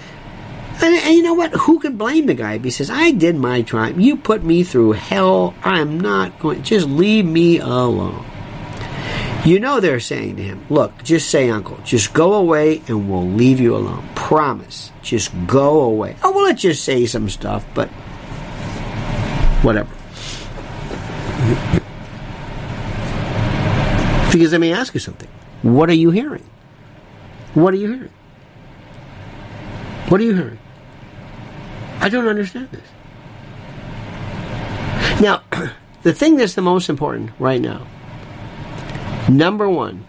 And, and you know what? Who could blame the guy if he says, "I did my time. You put me through hell. I'm not going. Just leave me alone." You know they're saying to him, Look, just say, Uncle, just go away and we'll leave you alone. Promise. Just go away. Oh, well, let's just say some stuff, but whatever. because let me ask you something. What are you hearing? What are you hearing? What are you hearing? I don't understand this. Now, the thing that's the most important right now Number one,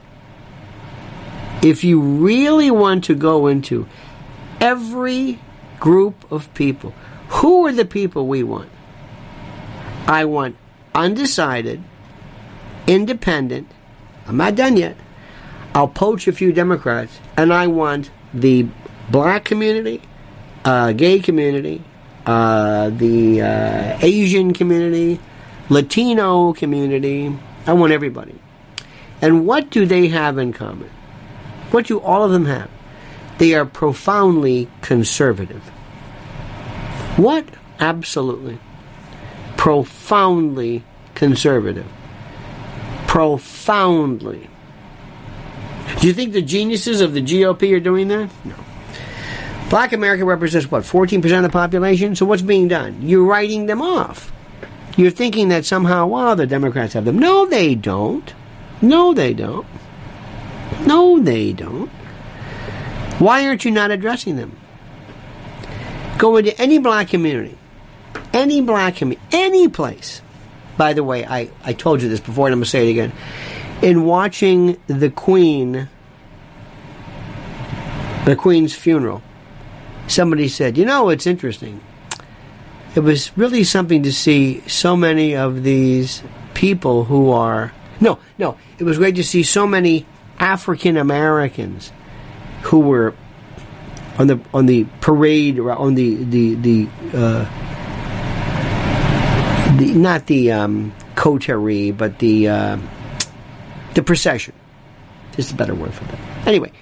if you really want to go into every group of people, who are the people we want? I want undecided, independent, I'm not done yet, I'll poach a few Democrats, and I want the black community, uh, gay community, uh, the uh, Asian community, Latino community. I want everybody. And what do they have in common? What do all of them have? They are profoundly conservative. What? Absolutely. Profoundly conservative. Profoundly. Do you think the geniuses of the GOP are doing that? No. Black America represents what, 14% of the population? So what's being done? You're writing them off. You're thinking that somehow, well, the Democrats have them. No, they don't. No, they don't. No, they don't. Why aren't you not addressing them? Go into any black community, any black community, any place. By the way, I, I told you this before, and I'm going to say it again. In watching the Queen, the Queen's funeral, somebody said, You know, it's interesting. It was really something to see so many of these people who are. No, no, it was great to see so many African Americans who were on the on the parade on the the the, uh, the not the um, coterie but the uh, the procession. Is a better word for that. Anyway,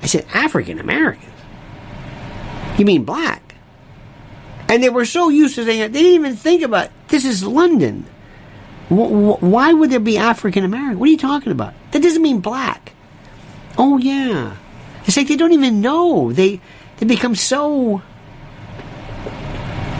I said African Americans. You mean black? And they were so used to saying it, they didn't even think about this is London. Why would there be African American? What are you talking about? That doesn't mean black. Oh yeah, it's like they don't even know. They they become so.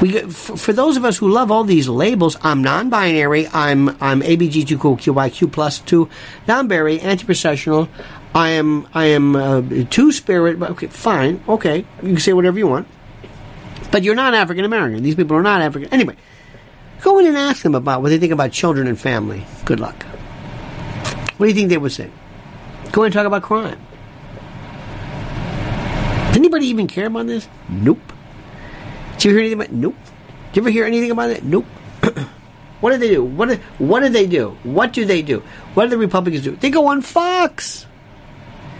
We for, those of us who love all these labels, I'm non-binary. I'm I'm ABG2QYQ plus two, non-binary, anti-processional. I am I am uh, two spirit. Okay, fine. Okay, you can say whatever you want, but you're not African American. These people are not African. Anyway, go in and ask them about what they think about children and family. Good luck. What do you think they would say? Go in and talk about crime. Does anybody even care about this? Nope. Did you hear anything about? Nope. Did you ever hear anything about it? Nope. what do they do? What do, what do they do? What do they do? What do the Republicans do? They go on Fox.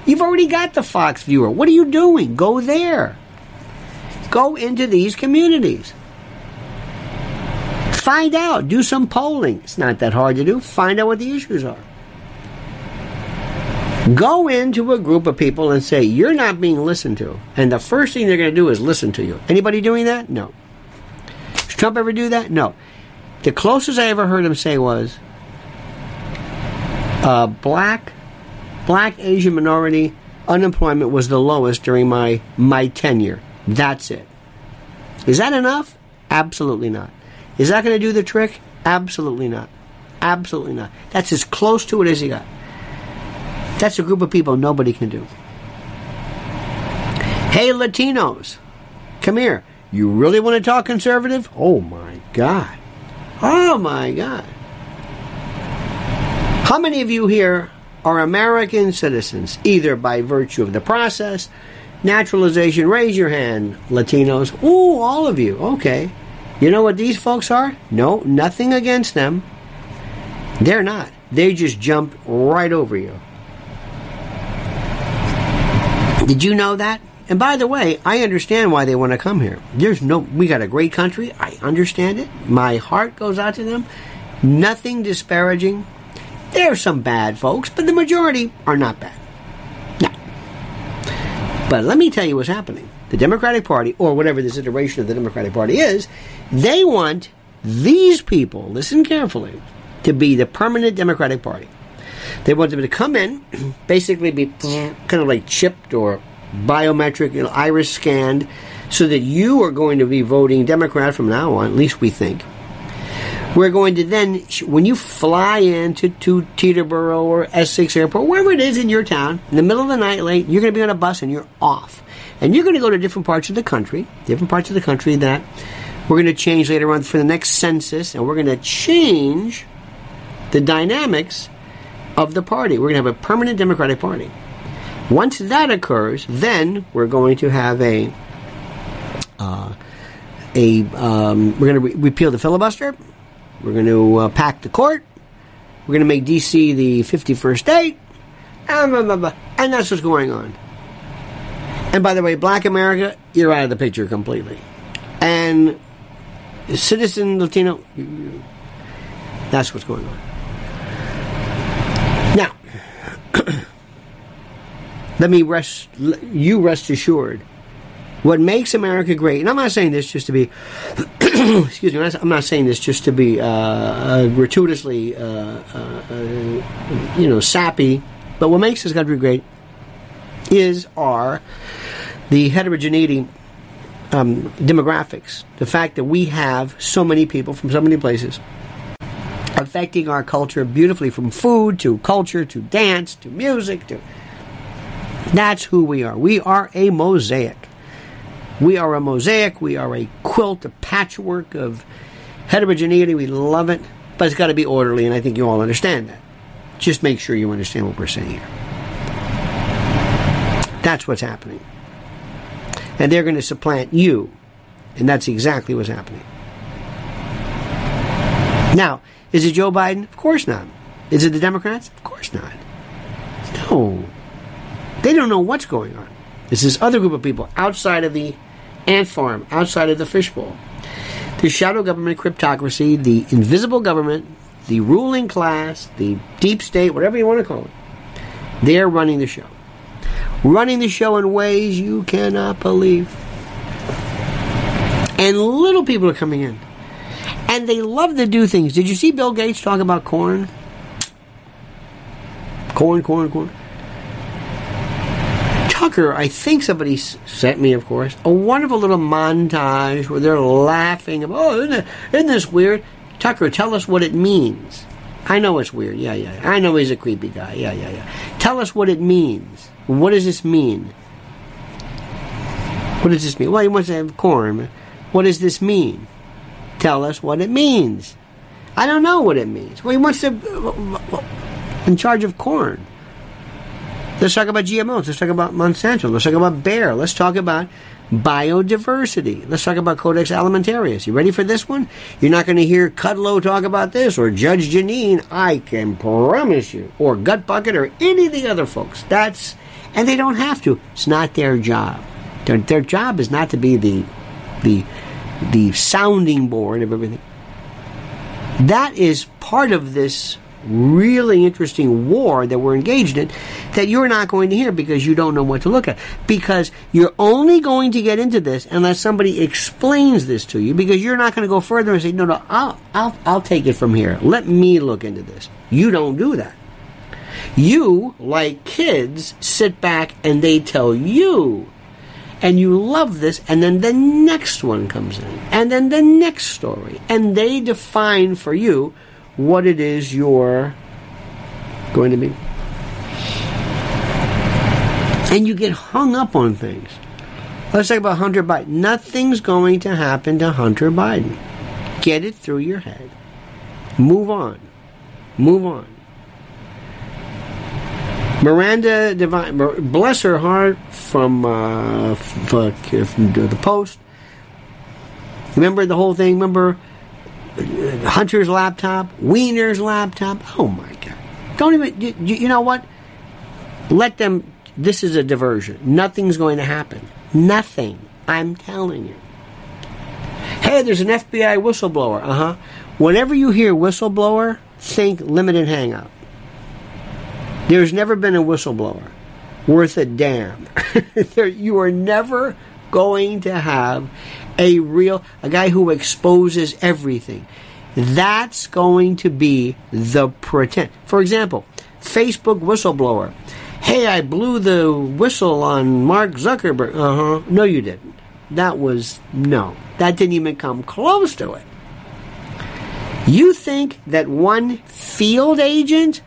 You've already got the Fox viewer. What are you doing? Go there. Go into these communities. Find out. Do some polling. It's not that hard to do. Find out what the issues are. Go into a group of people and say, You're not being listened to. And the first thing they're going to do is listen to you. Anybody doing that? No. Does Trump ever do that? No. The closest I ever heard him say was, uh, Black, black Asian minority unemployment was the lowest during my, my tenure. That's it. Is that enough? Absolutely not. Is that going to do the trick? Absolutely not. Absolutely not. That's as close to it as you got. That's a group of people nobody can do. Hey, Latinos, come here. You really want to talk conservative? Oh my God. Oh my God. How many of you here are American citizens, either by virtue of the process, naturalization? Raise your hand, Latinos. Ooh, all of you. Okay. You know what these folks are? No, nothing against them. They're not. They just jumped right over you. Did you know that? And by the way, I understand why they want to come here. There's no, we got a great country. I understand it. My heart goes out to them. Nothing disparaging. There are some bad folks, but the majority are not bad. No. But let me tell you what's happening. The Democratic Party, or whatever this iteration of the Democratic Party is, they want these people, listen carefully, to be the permanent Democratic Party. They want them to come in, basically be kind of like chipped or biometric, you know, iris scanned, so that you are going to be voting Democrat from now on, at least we think. We're going to then, when you fly into to Teterboro or Essex Airport, wherever it is in your town, in the middle of the night late, you're going to be on a bus and you're off. And you're going to go to different parts of the country, different parts of the country that we're going to change later on for the next census, and we're going to change the dynamics of the party. We're going to have a permanent Democratic Party. Once that occurs, then we're going to have a uh, a um, we're going to re- repeal the filibuster. We're going to uh, pack the court. We're going to make D.C. the 51st state. and that's what's going on. And by the way, black America, you're out of the picture completely. And citizen Latino, that's what's going on. Now, let me rest, you rest assured. What makes America great, and I'm not saying this just to be, excuse me, I'm not saying this just to be uh, uh, gratuitously, uh, uh, uh you know, sappy, but what makes this country great is our the heterogeneity um, demographics, the fact that we have so many people from so many places affecting our culture beautifully from food to culture to dance to music to that's who we are. We are a mosaic. We are a mosaic. We are a quilt, a patchwork of heterogeneity. We love it, but it's got to be orderly, and I think you all understand that. Just make sure you understand what we're saying here. That's what's happening and they're going to supplant you. And that's exactly what's happening. Now, is it Joe Biden? Of course not. Is it the Democrats? Of course not. No. They don't know what's going on. It's this other group of people outside of the ant farm, outside of the fishbowl. The shadow government cryptocracy, the invisible government, the ruling class, the deep state, whatever you want to call it, they're running the show running the show in ways you cannot believe. And little people are coming in. And they love to do things. Did you see Bill Gates talk about corn? Corn, corn, corn. Tucker, I think somebody sent me, of course, a wonderful little montage where they're laughing. Oh, isn't, it, isn't this weird? Tucker, tell us what it means. I know it's weird. Yeah, yeah. I know he's a creepy guy. Yeah, yeah, yeah. Tell us what it means. What does this mean? What does this mean? Well, he wants to have corn. What does this mean? Tell us what it means. I don't know what it means. Well, he wants to. In charge of corn. Let's talk about GMOs. Let's talk about Monsanto. Let's talk about Bayer. Let's talk about biodiversity. Let's talk about Codex Alimentarius. You ready for this one? You're not going to hear Kudlow talk about this or Judge Jeanine. I can promise you. Or Gut Bucket or any of the other folks. That's and they don't have to. It's not their job. Their, their job is not to be the the the sounding board of everything. That is part of this really interesting war that we're engaged in that you're not going to hear because you don't know what to look at. Because you're only going to get into this unless somebody explains this to you because you're not going to go further and say, no, no, I'll, I'll, I'll take it from here. Let me look into this. You don't do that. You, like kids, sit back and they tell you. And you love this, and then the next one comes in, and then the next story. And they define for you what it is you're going to be. And you get hung up on things. Let's talk about Hunter Biden. Nothing's going to happen to Hunter Biden. Get it through your head. Move on. Move on. Miranda bless her heart, from, uh, from the Post. Remember the whole thing? Remember uh, Hunter's laptop, Weiner's laptop? Oh my God! Don't even. You, you know what? Let them. This is a diversion. Nothing's going to happen. Nothing. I'm telling you. Hey, there's an FBI whistleblower. Uh huh. Whenever you hear whistleblower, think limited hangout. There's never been a whistleblower worth a damn. you are never going to have a real a guy who exposes everything. That's going to be the pretend. For example, Facebook whistleblower. Hey, I blew the whistle on Mark Zuckerberg. Uh huh. No, you didn't. That was no. That didn't even come close to it. You think that one field agent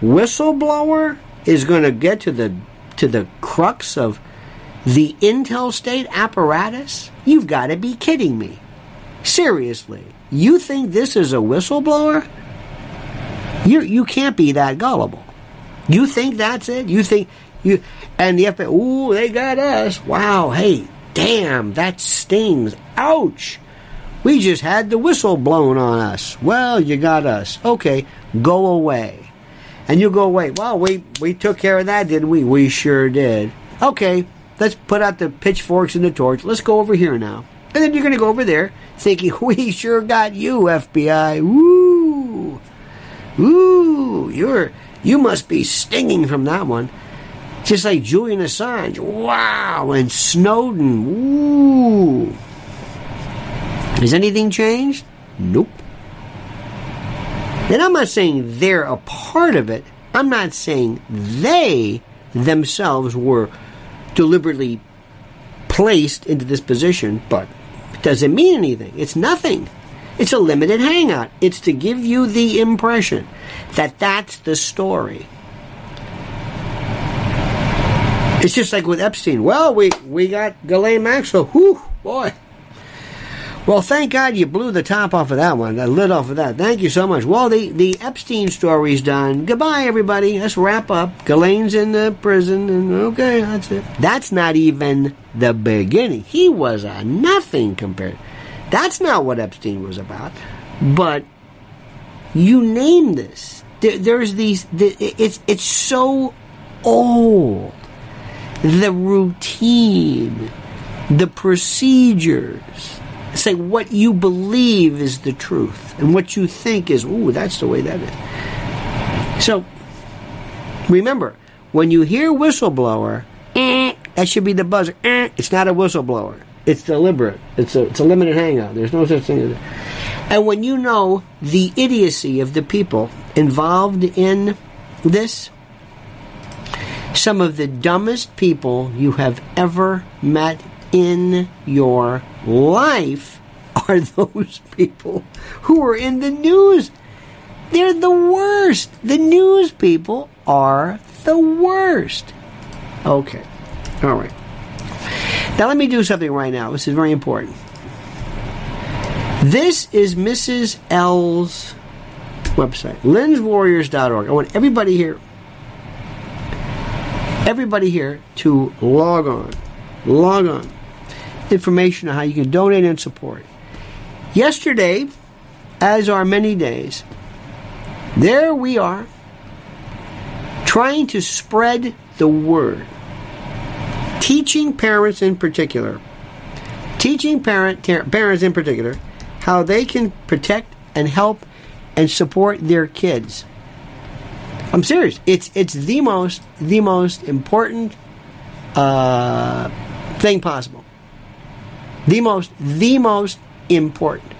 whistleblower is going to get to the to the crux of the Intel state apparatus? You've got to be kidding me. Seriously, you think this is a whistleblower? You you can't be that gullible. You think that's it? You think you and the FBI? Ooh, they got us! Wow, hey, damn, that stings! Ouch! We just had the whistle blown on us. Well, you got us. Okay, go away. And you go away. Well, we we took care of that, didn't we? We sure did. Okay, let's put out the pitchforks and the torch. Let's go over here now. And then you're going to go over there thinking, we sure got you, FBI. Woo! Woo! You're, you must be stinging from that one. Just like Julian Assange. Wow! And Snowden. Woo! Has anything changed? Nope. And I'm not saying they're a part of it. I'm not saying they themselves were deliberately placed into this position, but it doesn't mean anything. It's nothing. It's a limited hangout. It's to give you the impression that that's the story. It's just like with Epstein. Well, we, we got Ghislaine Maxwell. Whew, boy. Well, thank God you blew the top off of that one, the lid off of that. Thank you so much. Well, the, the Epstein story's done. Goodbye, everybody. Let's wrap up. Ghislaine's in the prison, and okay, that's it. That's not even the beginning. He was a nothing compared. That's not what Epstein was about. But you name this. There, there's these. The, it's it's so old. The routine, the procedures say what you believe is the truth and what you think is, ooh, that's the way that is. So, remember, when you hear whistleblower, eh, that should be the buzzer. Eh, it's not a whistleblower. It's deliberate. It's a, it's a limited hangout. There's no such thing as that. And when you know the idiocy of the people involved in this, some of the dumbest people you have ever met in your life are those people who are in the news. They're the worst. The news people are the worst. Okay. All right. Now let me do something right now. This is very important. This is Mrs. L's website, lenswarriors.org. I want everybody here, everybody here to log on. Log on information on how you can donate and support. Yesterday, as are many days, there we are trying to spread the word. Teaching parents in particular, teaching parent, parents in particular, how they can protect and help and support their kids. I'm serious. It's it's the most the most important uh, thing possible. The most, the most important.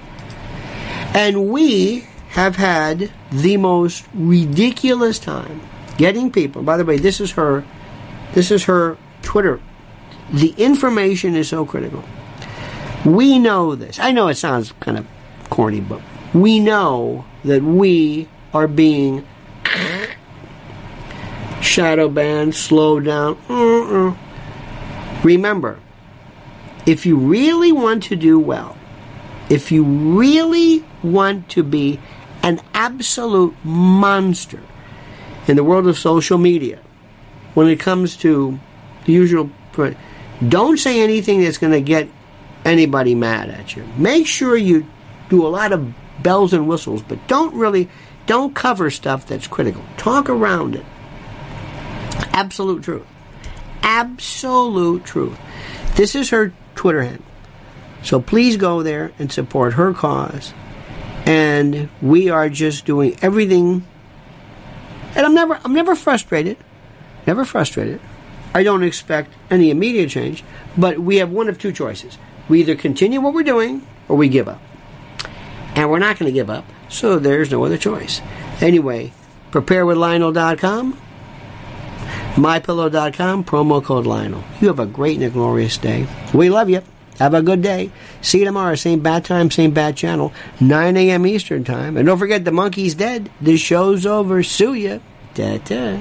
And we have had the most ridiculous time getting people. By the way, this is her, this is her Twitter. The information is so critical. We know this. I know it sounds kind of corny, but we know that we are being shadow banned, slowed down. Uh-uh. Remember, if you really want to do well, if you really want to be an absolute monster in the world of social media, when it comes to the usual, don't say anything that's going to get anybody mad at you. Make sure you do a lot of bells and whistles, but don't really, don't cover stuff that's critical. Talk around it. Absolute truth. Absolute truth. This is her Twitter handle. So please go there and support her cause. And we are just doing everything. And I'm never, I'm never frustrated. Never frustrated. I don't expect any immediate change. But we have one of two choices. We either continue what we're doing or we give up. And we're not going to give up. So there's no other choice. Anyway, preparewithlionel.com MyPillow.com, promo code Lionel. You have a great and a glorious day. We love you. Have a good day. See you tomorrow, same bat time, same bat channel, 9 a.m. Eastern Time. And don't forget, the monkey's dead. The show's over. Sue ya. Ta-ta.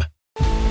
Bye.